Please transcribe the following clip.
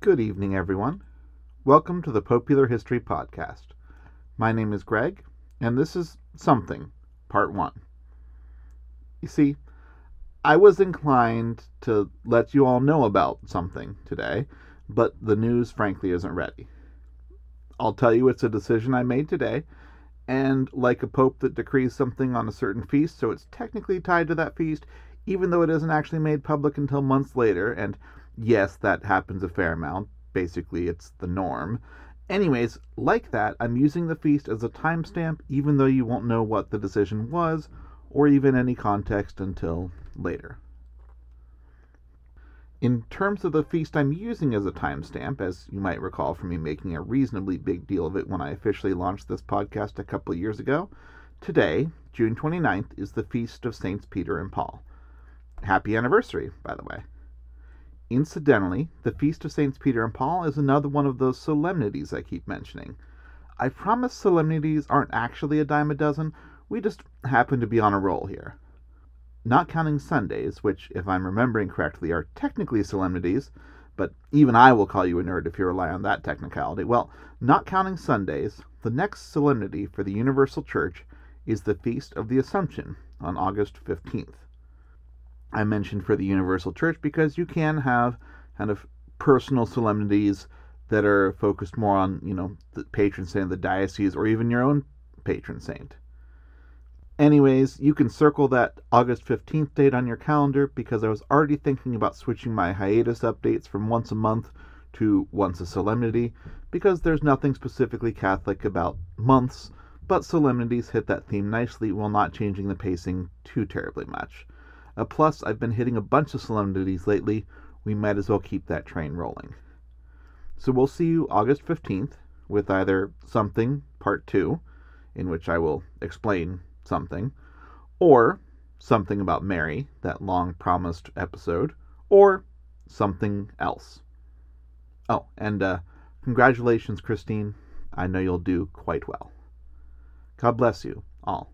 Good evening, everyone. Welcome to the Popular History Podcast. My name is Gregg, and this is Something, Part 1. You see, I was inclined to let you all know about something today, but the news, frankly, isn't ready. I'll tell you it's a decision I made today, and like a pope that decrees something on a certain feast, so it's technically tied to that feast, even though it isn't actually made public until months later, and yes, that happens a fair amount. Basically, it's the norm. Anyways, like that, I'm using the feast as a timestamp, even though you won't know what the decision was, or even any context until later. In terms of the feast I'm using as a timestamp, as you might recall from me making a reasonably big deal of it when I officially launched this podcast a couple years ago, today, June 29th, is the feast of Saints Peter and Paul. Happy anniversary, by the way. Incidentally, the Feast of Saints Peter and Paul is another one of those solemnities I keep mentioning. I promise solemnities aren't actually a dime a dozen, we just happen to be on a roll here. Not counting Sundays, which, if I'm remembering correctly, are technically solemnities, but even I will call you a nerd if you rely on that technicality. Well, not counting Sundays, the next solemnity for the Universal Church is the Feast of the Assumption on August 15th. I mentioned for the Universal Church because you can have kind of personal solemnities that are focused more on, you know, the patron saint of the diocese or even your own patron saint. Anyways, you can circle that August 15th date on your calendar because I was already thinking about switching my hiatus updates from once a month to once a solemnity because there's nothing specifically Catholic about months, but solemnities hit that theme nicely while not changing the pacing too terribly much. Uh, plus, I've been hitting a bunch of solemnities lately. We might as well keep that train rolling. So we'll see you August 15th with either Something Part 2, in which I will explain something, or Something About Mary, that long promised episode, or something else. Oh, and uh, congratulations, Christine. I know you'll do quite well. God bless you all.